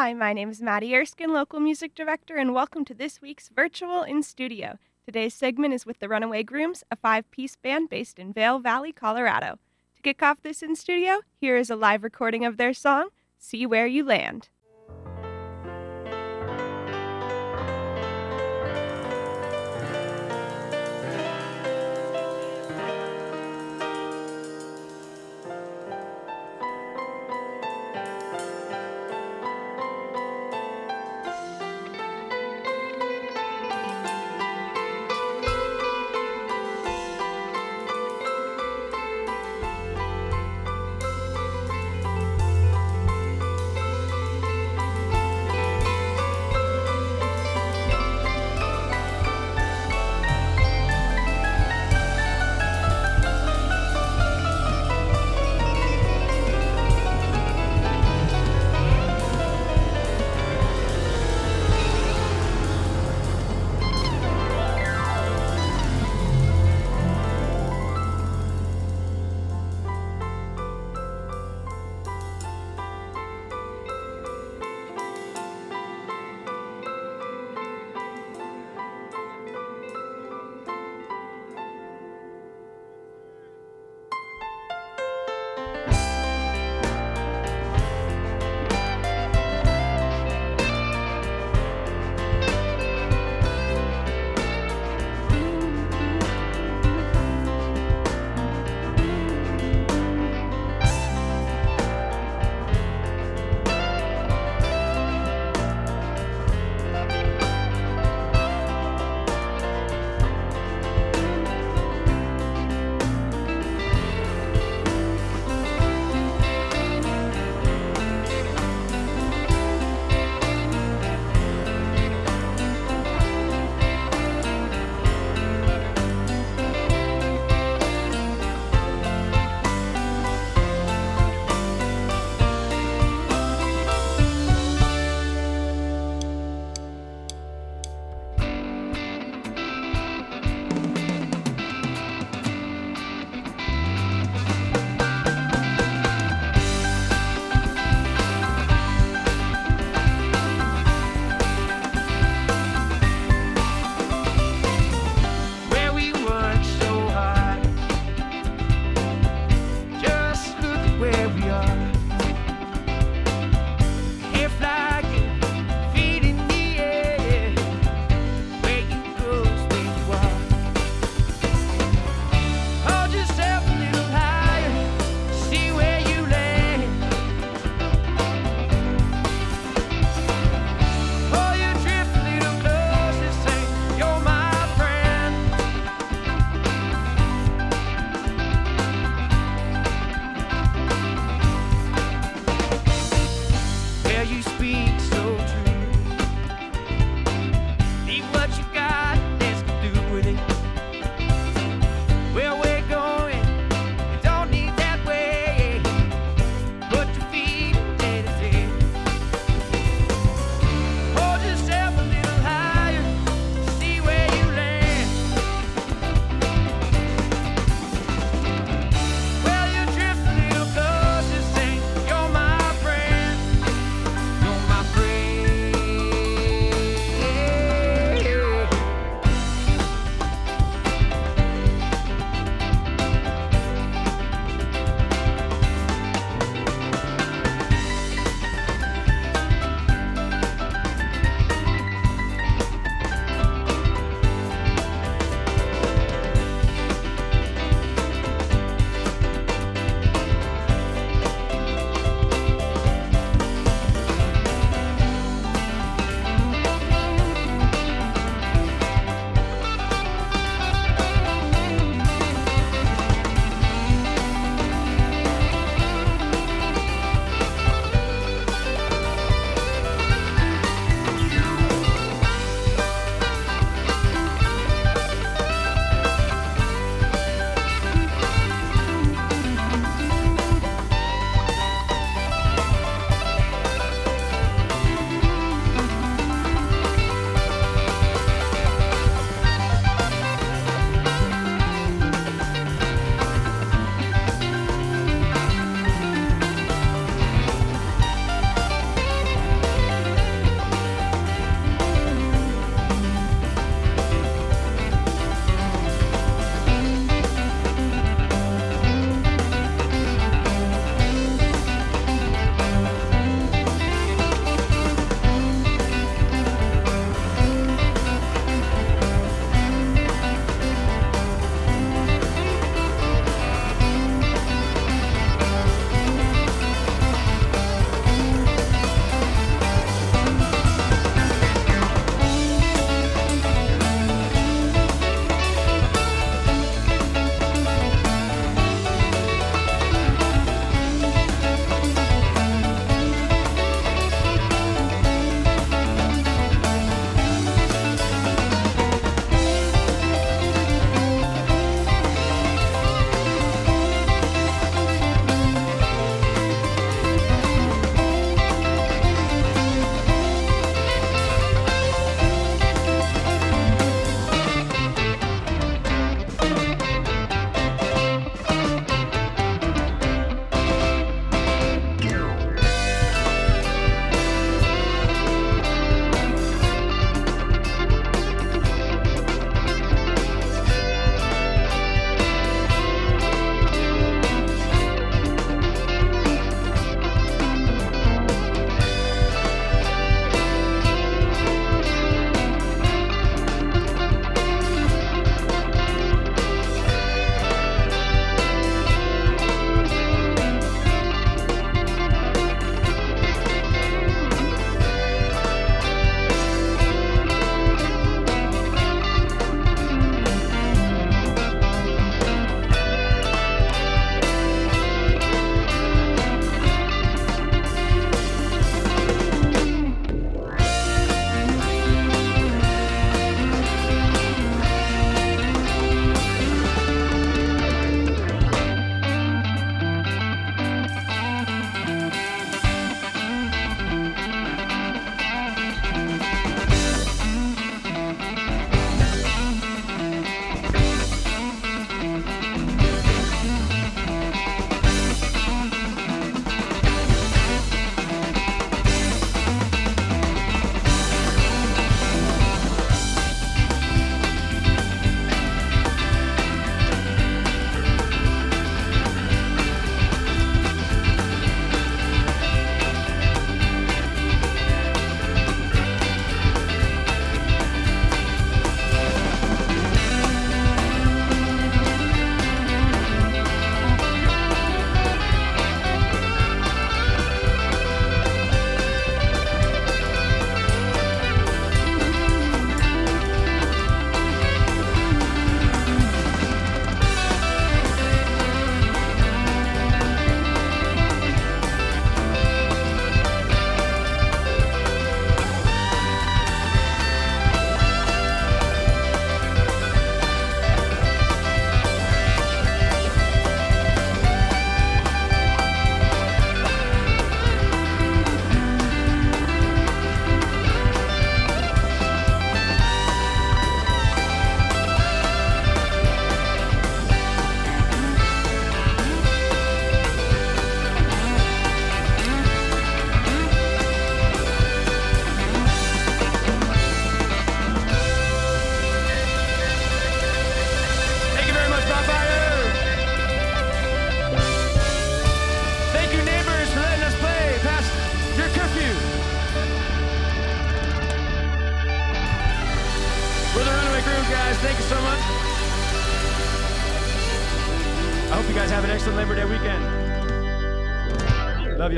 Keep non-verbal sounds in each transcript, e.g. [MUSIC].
Hi, my name is Maddie Erskine, local music director, and welcome to this week's Virtual in Studio. Today's segment is with the Runaway Grooms, a five piece band based in Vail Valley, Colorado. To kick off this in studio, here is a live recording of their song, See Where You Land.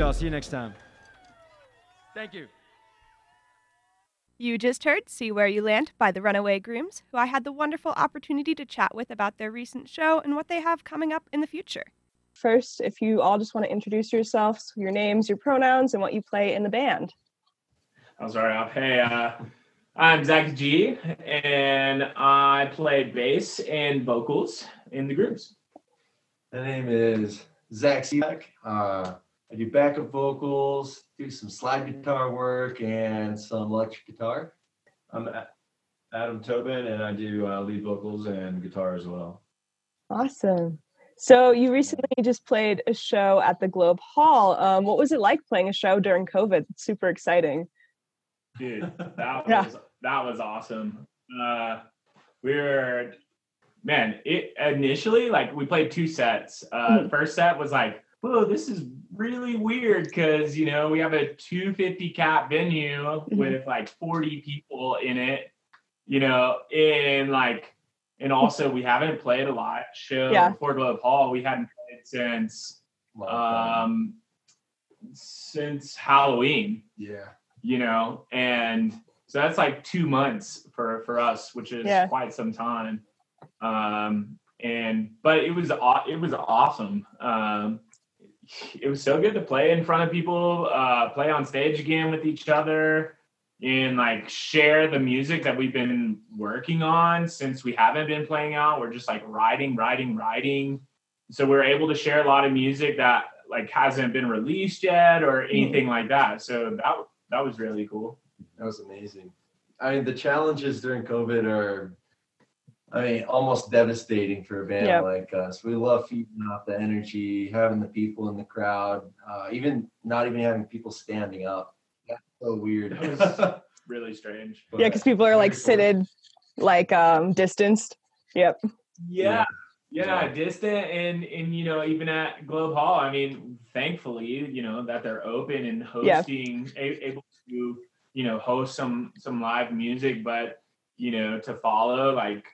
Y'all. See you next time. Thank you. You just heard See Where You Land by the Runaway Grooms, who I had the wonderful opportunity to chat with about their recent show and what they have coming up in the future. First, if you all just want to introduce yourselves, your names, your pronouns, and what you play in the band. I'll start off. Hey, uh, I'm Zach G, and I play bass and vocals in the Grooms. My name is Zach Seaback. Uh, I do backup vocals, do some slide guitar work, and some electric guitar. I'm Adam Tobin, and I do uh, lead vocals and guitar as well. Awesome. So you recently just played a show at the Globe Hall. Um, what was it like playing a show during COVID? It's super exciting. Dude, that [LAUGHS] Yeah. was that was awesome. Uh, we were, man. It initially like we played two sets. Uh, Mhm. the first set was like, whoa, this is really weird because you know we have a 250 cap venue Mhm. with like 40 people in it, you know, and like, and also we haven't played a live show Yeah. before Globe Hall. We hadn't played since um since Halloween yeah. you know and so that's like two months for for us which is Yeah. quite some time um and but it was it was awesome um it was so good to play in front of people uh play on stage again with each other and like share the music that we've been working on since we haven't been playing out. We're just like writing writing writing so we're able to share a lot of music that like hasn't been released yet or anything like that. So that that was really cool. That was amazing. I mean, the challenges during COVID are, I mean, almost devastating for a band Yeah. like us. We love feeding off the energy, having the people in the crowd, uh, even not even having people standing up. That's so weird. That was- [LAUGHS] really strange Yeah, because people are like Very seated, like um distanced. Yep. yeah yeah, Yeah. distant and and you know even at globe hall i mean thankfully you know that they're open and Yeah. hosting a- able to you know host some some live music but you know to follow like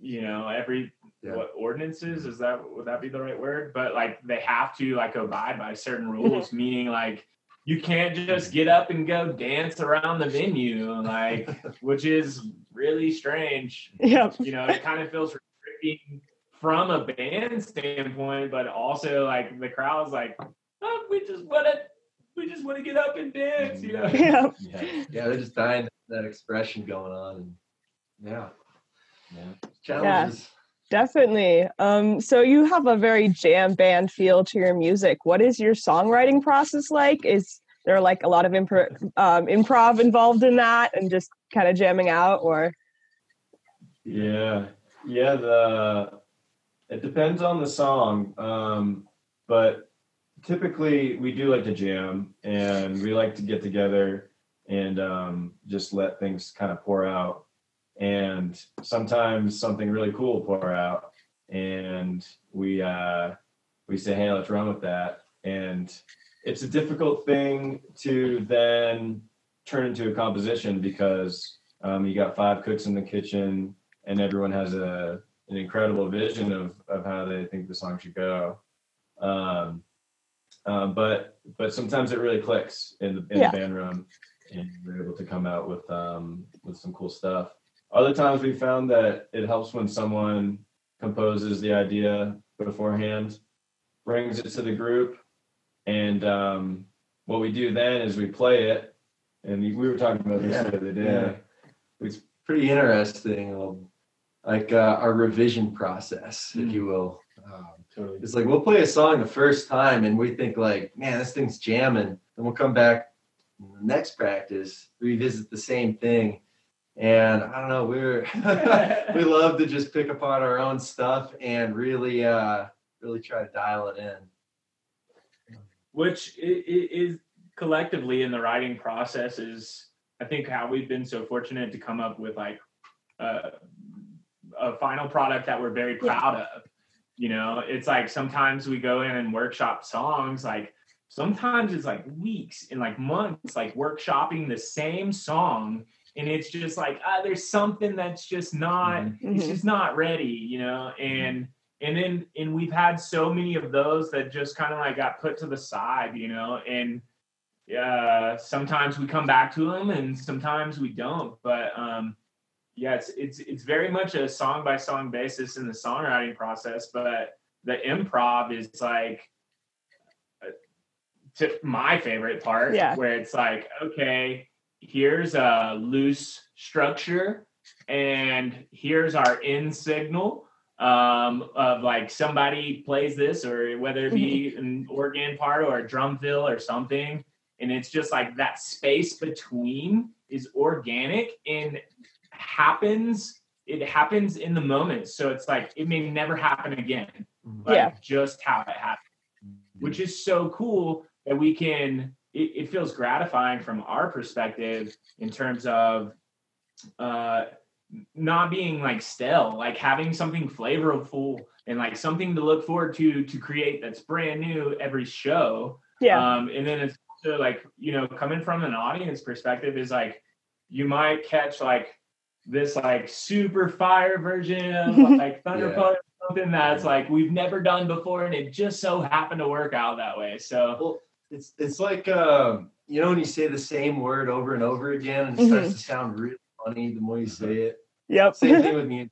you know every Yeah. what ordinances is that would that be the right word but like they have to like abide by certain rules meaning like you can't just get up and go dance around the venue like [LAUGHS] which is really strange Yep. you know, it kind of feels restricting from a band standpoint, but also like the crowd's like, oh, we just want to, we just want to get up and dance, you know. Yep. Yeah. yeah, they're just dying that expression going on. And yeah, Yeah. challenges. Definitely. Um, so you have a very jam band feel to your music. What is your songwriting process like? Is there like a lot of impro- um, improv involved in that and just kind of jamming out or Yeah. Yeah. The it depends on the song. Um, but typically we do like to jam and we like to get together and um, just let things kind of pour out. And sometimes something really cool will pour out and we uh we say, hey, let's run with that. And it's a difficult thing to then turn into a composition because um, you got five cooks in the kitchen and everyone has a an incredible vision of of how they think the song should go. Um, um, but but sometimes it really clicks in the in Yeah. the band room, and we're able to come out with um, with some cool stuff. Other times we found that it helps when someone composes the idea beforehand, brings it to the group, and um, what we do then is we play it. And we were talking about this Yeah. the other day. Yeah. It's pretty interesting. Like uh, our revision process, if Mm. you will. Um, Totally. It's like we'll play a song the first time and we think like, man, this thing's jamming. Then we'll come back in the next practice, revisit the same thing. And I don't know, we're [LAUGHS] we love to just pick apart our own stuff and really uh really try to dial it in. Which i- i- is collectively in the writing process is, I think, how we've been so fortunate to come up with like uh, a final product that we're very proud of. You know, it's like sometimes we go in and workshop songs, like sometimes it's like weeks and like months, like workshopping the same song and it's just like ah, there's something that's just not it's Mhm. just not ready you know and and then and we've had so many of those that just kind of like got put to the side you know and yeah sometimes we come back to them and sometimes we don't but um yeah it's it's it's very much a song by song basis in the songwriting process but the improv is like uh, to my favorite part Yeah. where it's like okay here's a loose structure and here's our in signal um, of like somebody plays this or whether it be an organ part or a drum fill or something and it's just like that space between is organic and happens it happens in the moment so it's like it may never happen again like Yeah. just how it happened which is so cool that we can it, it feels gratifying from our perspective in terms of uh not being like stale like having something flavorful and like something to look forward to to create that's brand new every show Yeah. um and then it's also like you know coming from an audience perspective is like you might catch like this like super fire version of [LAUGHS] like thunder Yeah. Something that's like we've never done before and it just so happened to work out that way so Well, it's it's like um, you know when you say the same word over and over again and it starts to sound really funny the more you say it. Yep. Same thing [LAUGHS] with me.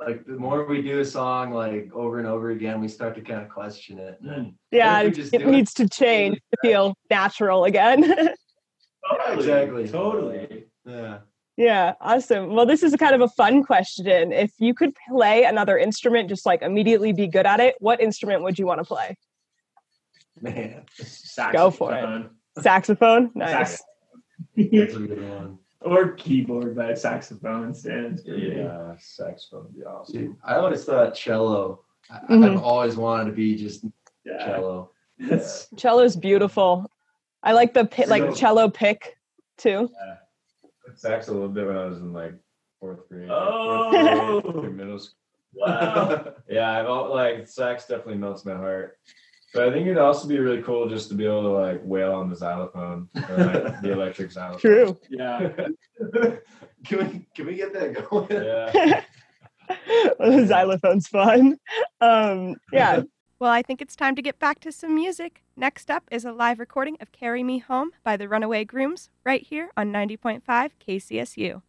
Like the more we do a song like over and over again, we start to kind of question it. And yeah. What if we It, just it do it needs to change to feel natural again. [LAUGHS] totally, exactly. totally yeah. Yeah, awesome. Well, this is a kind of a fun question. If you could play another instrument, just like immediately be good at it, what instrument would you want to play? Man, [LAUGHS] Go for it. Saxophone. Saxophone? Nice. that's a good one. or keyboard but saxophone stands for. Yeah, saxophone would be awesome. Dude, I always thought cello. I, Mhm. I've always wanted to be just yeah cello. That's- Cello's beautiful. I like the pi- like cello pick too. Sax a little bit when I was in like fourth grade. like, Oh. fourth grade middle school. wow [LAUGHS] Yeah, I've all, like sax definitely melts my heart. But I think it'd also be really cool just to be able to like wail on the xylophone or like the electric xylophone. True. yeah [LAUGHS] can we can we get that going? Yeah. [LAUGHS] the xylophone's fun. Um, yeah. [LAUGHS] Well, I think it's time to get back to some music. Next up is a live recording of Carry Me Home by the Runaway Grooms right here on 90.5 KCSU.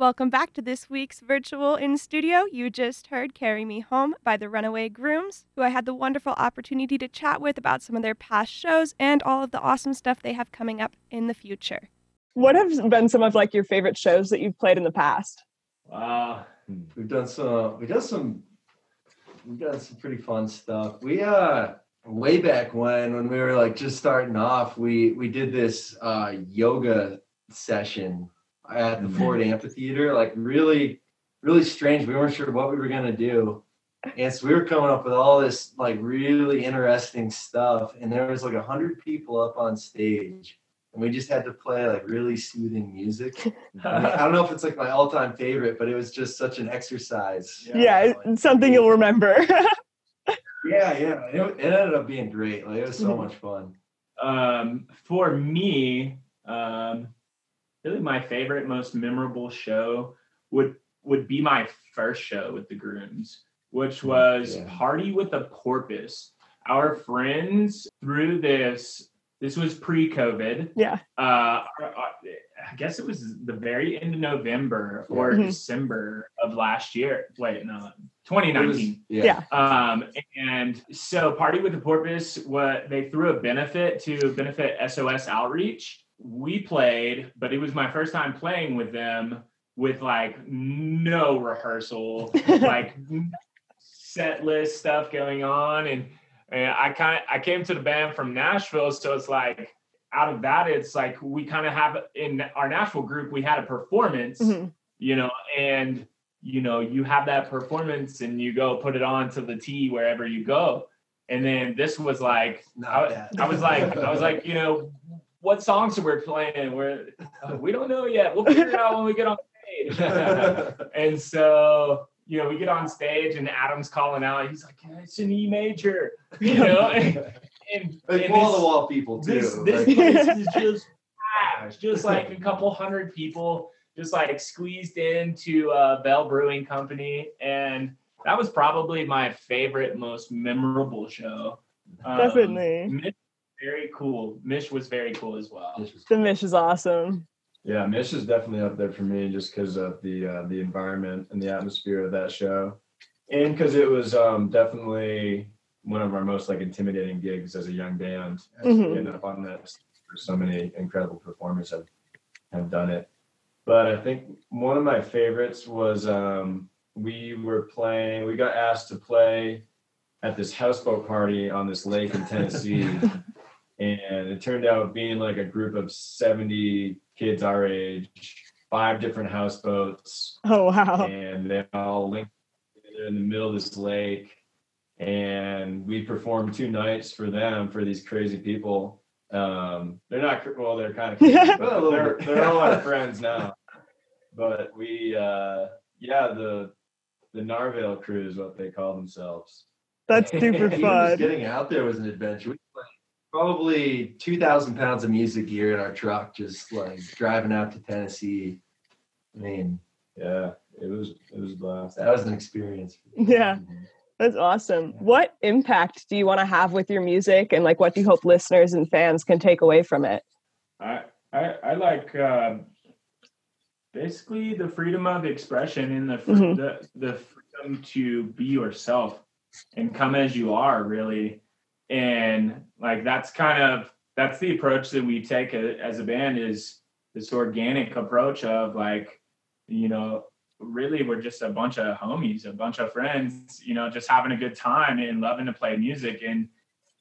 Welcome back to this week's Virtual in Studio. You just heard Carry Me Home by the Runaway Grooms, who I had the wonderful opportunity to chat with about some of their past shows and all of the awesome stuff they have coming up in the future. What have been some of like your favorite shows that you've played in the past? Wow, we've done some. We done some. we've done some pretty fun stuff. We uh, way back when, when we were like just starting off, we we did this uh yoga session at the Ford Amphitheater. Like really, really strange. We weren't sure what we were gonna do, And so we were coming up with all this like really interesting stuff, and there was like a hundred people up on stage, and we just had to play like really soothing music. [LAUGHS] I, mean, I don't know if it's like my all-time favorite, but it was just such an exercise. Yeah, it's something you'll remember. [LAUGHS] Yeah, yeah. It, it ended up being great. Like it was so Mhm. much fun. Um, for me, um, really my favorite, most memorable show would would be my first show with the Grooms, which was Yeah. Party with the Porpoise. Our friends through this. This was pre-COVID. yeah. Uh, I guess it was the very end of November or Mhm. December of last year. Wait, no, 2019. It was- Yeah. Um, and so Party with the Porpoise, what they threw a benefit to benefit SOS outreach. We played, but it was my first time playing with them with like no rehearsal, [LAUGHS] like set list stuff going on. And, and I kind of I came to the band from Nashville, so it's like out of that, it's like we kind of have in our Nashville group, we had a performance Mhm. you know, and you know, you have that performance and you go put it on to the T wherever you go. And then this was like, I. I was like, I was like, you know, what songs are we playing? We're uh, we don't know yet. We'll figure it out when we get on stage. [LAUGHS] and so, you know, we get on stage and Adam's calling out. He's like, yeah, it's an E major, [LAUGHS] you know, and, and, like and wall to wall people too. this this Like, place [LAUGHS] is just packed, just like a couple hundred people just like squeezed into uh, Bell Brewing Company, and that was probably my favorite, most memorable show. Um, Definitely. Mish, very cool. Mish was very cool as well. this was The Mish is awesome. Yeah, Mish is definitely up there for me just because of the uh, the environment and the atmosphere of that show, and because it was um, definitely one of our most like intimidating gigs as a young band. Mhm. And up on that for so many incredible performers have have done it. But I think one of my favorites was um, we were playing. We got asked to play at this houseboat party on this lake in Tennessee. [LAUGHS] and it turned out being like a group of 70 kids our age five different houseboats Oh wow. and they all linked together in the middle of this lake and we performed two nights for them for these crazy people um they're not well they're kind of [LAUGHS] crazy, [LAUGHS] but they're, they're all our friends now but we uh yeah the the narvale crew is what they call themselves That's super [LAUGHS] fun. getting out there was an adventure. We probably two thousand pounds of music gear in our truck, just like driving out to Tennessee. I mean, yeah it was it was a blast that was an experience. Yeah. That's awesome. What impact do you want to have with your music and like what do you hope listeners and fans can take away from it? I I, I like uh, basically the freedom of expression and the, fr- Mhm. the the freedom to be yourself and come as you are, really. And like that's kind of that's the approach that we take as a band is this organic approach of like you know really we're just a bunch of homies a bunch of friends you know just having a good time and loving to play music. And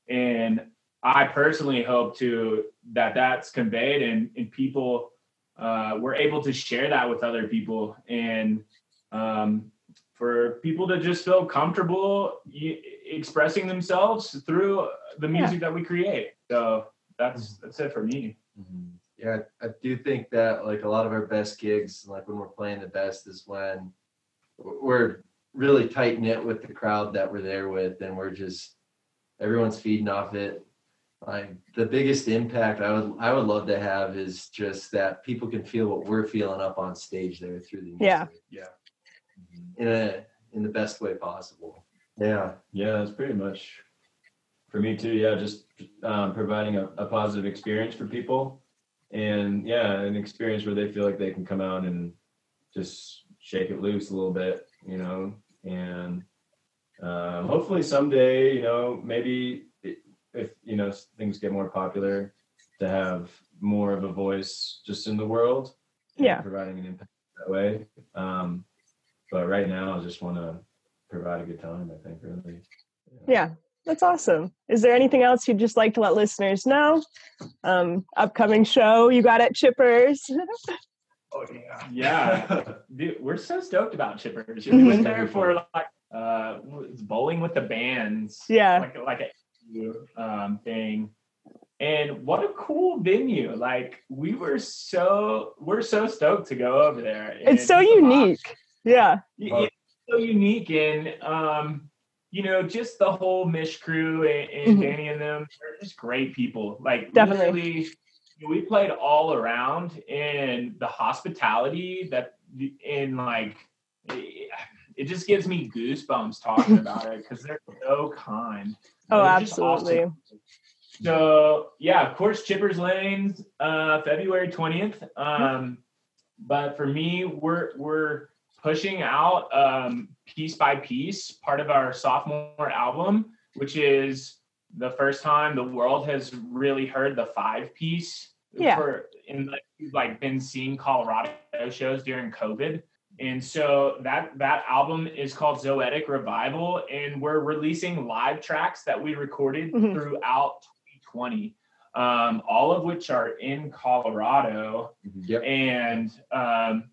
and I personally hope to that that's conveyed and, and people uh, we're able to share that with other people. And um, for people to just feel comfortable y- expressing themselves through the music that we create. So that's that's it for me. Mhm. Yeah, I I do think that like a lot of our best gigs, like when we're playing the best, is when we're really tight knit with the crowd that we're there with, and we're just everyone's feeding off it. Like the biggest impact I would I would love to have is just that people can feel what we're feeling up on stage there through the music. Yeah. Yeah. In a in the best way possible. Yeah. Yeah, that's pretty much for me too. Yeah, just um, providing a, a positive experience for people, and yeah, an experience where they feel like they can come out and just shake it loose a little bit, you know, and um, hopefully someday, you know, maybe if you know things get more popular, to have more of a voice just in the world, Yeah. providing an impact that way. Um, but right now, I just want to provide a good time. I think really. Yeah, that's awesome. Is there anything else you'd just like to let listeners know? Um, upcoming show you got at Chippers. [LAUGHS] Oh yeah. Yeah. [LAUGHS] Dude, we're so stoked about Chippers. We went there for like uh, it's bowling with the bands. Yeah. like like a um, thing. And what a cool venue! Like we were so we're so stoked to go over there. It's so just the unique. Yeah. It's so unique, and um, you know, just the whole Mish crew and, and Mhm. Danny and them, they're just great people. Like Definitely. we played all around, and the hospitality that in like it, just gives me goosebumps talking [LAUGHS] about it because they're so kind. Oh, They're awesome. absolutely. So yeah, of course, Chippers Lanes, uh, February twentieth. Um, but for me, we're we're pushing out um, piece by piece part of our sophomore album, which is the first time the world has really heard the five piece. Yeah. For in like, we've, like been seeing Colorado shows during COVID. And so that that album is called Zoetic Revival, and we're releasing live tracks that we recorded Mhm. throughout 2020, um, all of which are in Colorado. Yep. And um,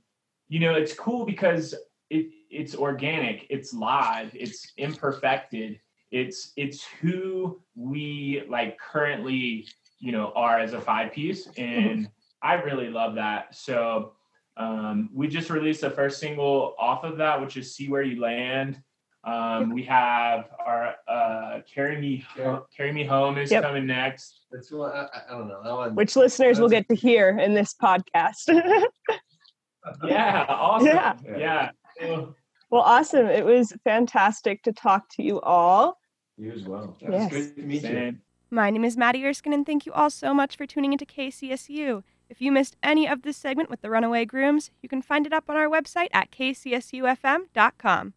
you know, it's cool because it it's organic, it's live, it's imperfected, it's it's who we like currently, you know, are as a five piece. And I really love that. So um, we just released the first single off of that, which is "See Where You Land." Um, we have our uh, "Carry Me Ho- Carry Me Home" is Yep. coming next. That's what I, I- I don't know. That one. Which listeners will get to hear in this podcast. [LAUGHS] [LAUGHS] Yeah, awesome. Yeah. Yeah. Well, awesome. It was fantastic to talk to you all. You as well. It was Yes. good to meet you. My name is Maddie Erskine, and thank you all so much for tuning into KCSU. If you missed any of this segment with the Runaway Grooms, you can find it up on our website at kcsufm.com.